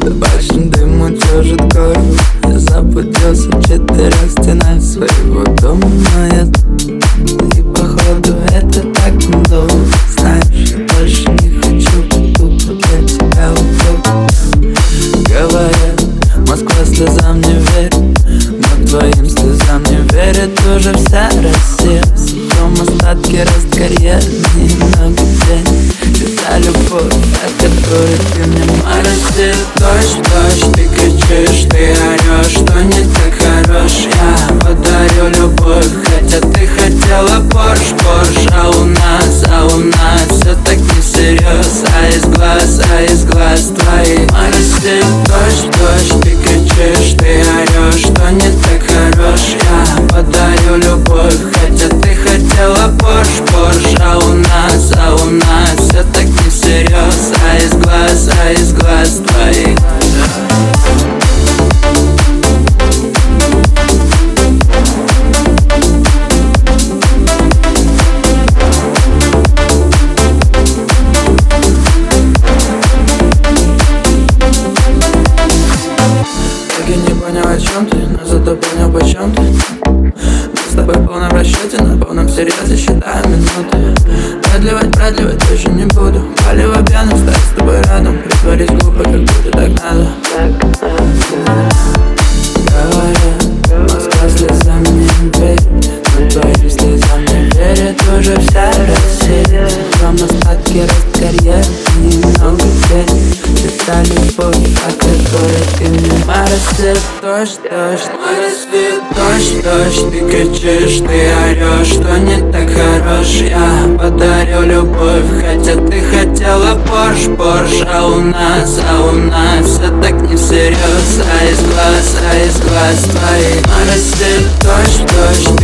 Табачный дым утешит горло Я заблудился в четырех стенах своего дома. Но и походу это так надолго Знаешь, я больше не хочу тупо для тебя удобно. Говорят, Москва слезам не верит твоим слезам не верит уже вся Россия. В сухом остатке рост карьеры Немного денег Всегда любовь, о которой ты мне морозил Дождь, дождь, ты не понял о чем ты, но зато понял почем ты. Мы с тобой в полном расчете, на полном серьезе считаем минуты. Продлевать, продлевать тоже не буду. Палево пьяным, стать с тобой рядом. Притворись глупо, как будто так надо. Москва слезам не Но твоим слезам не уже вся Россия. В твоем остатке рост карьеры Немного денег Всегда любовь, о которой ты мне морозит Дождь, дождь, морозит Дождь, дождь, ты кричишь, ты орешь Что не так хорош, я подарю любовь Хотя ты хотела Порш, Порш А у нас, а у нас все так не всерьез А из глаз, а из глаз твоих морозит Дождь, дождь,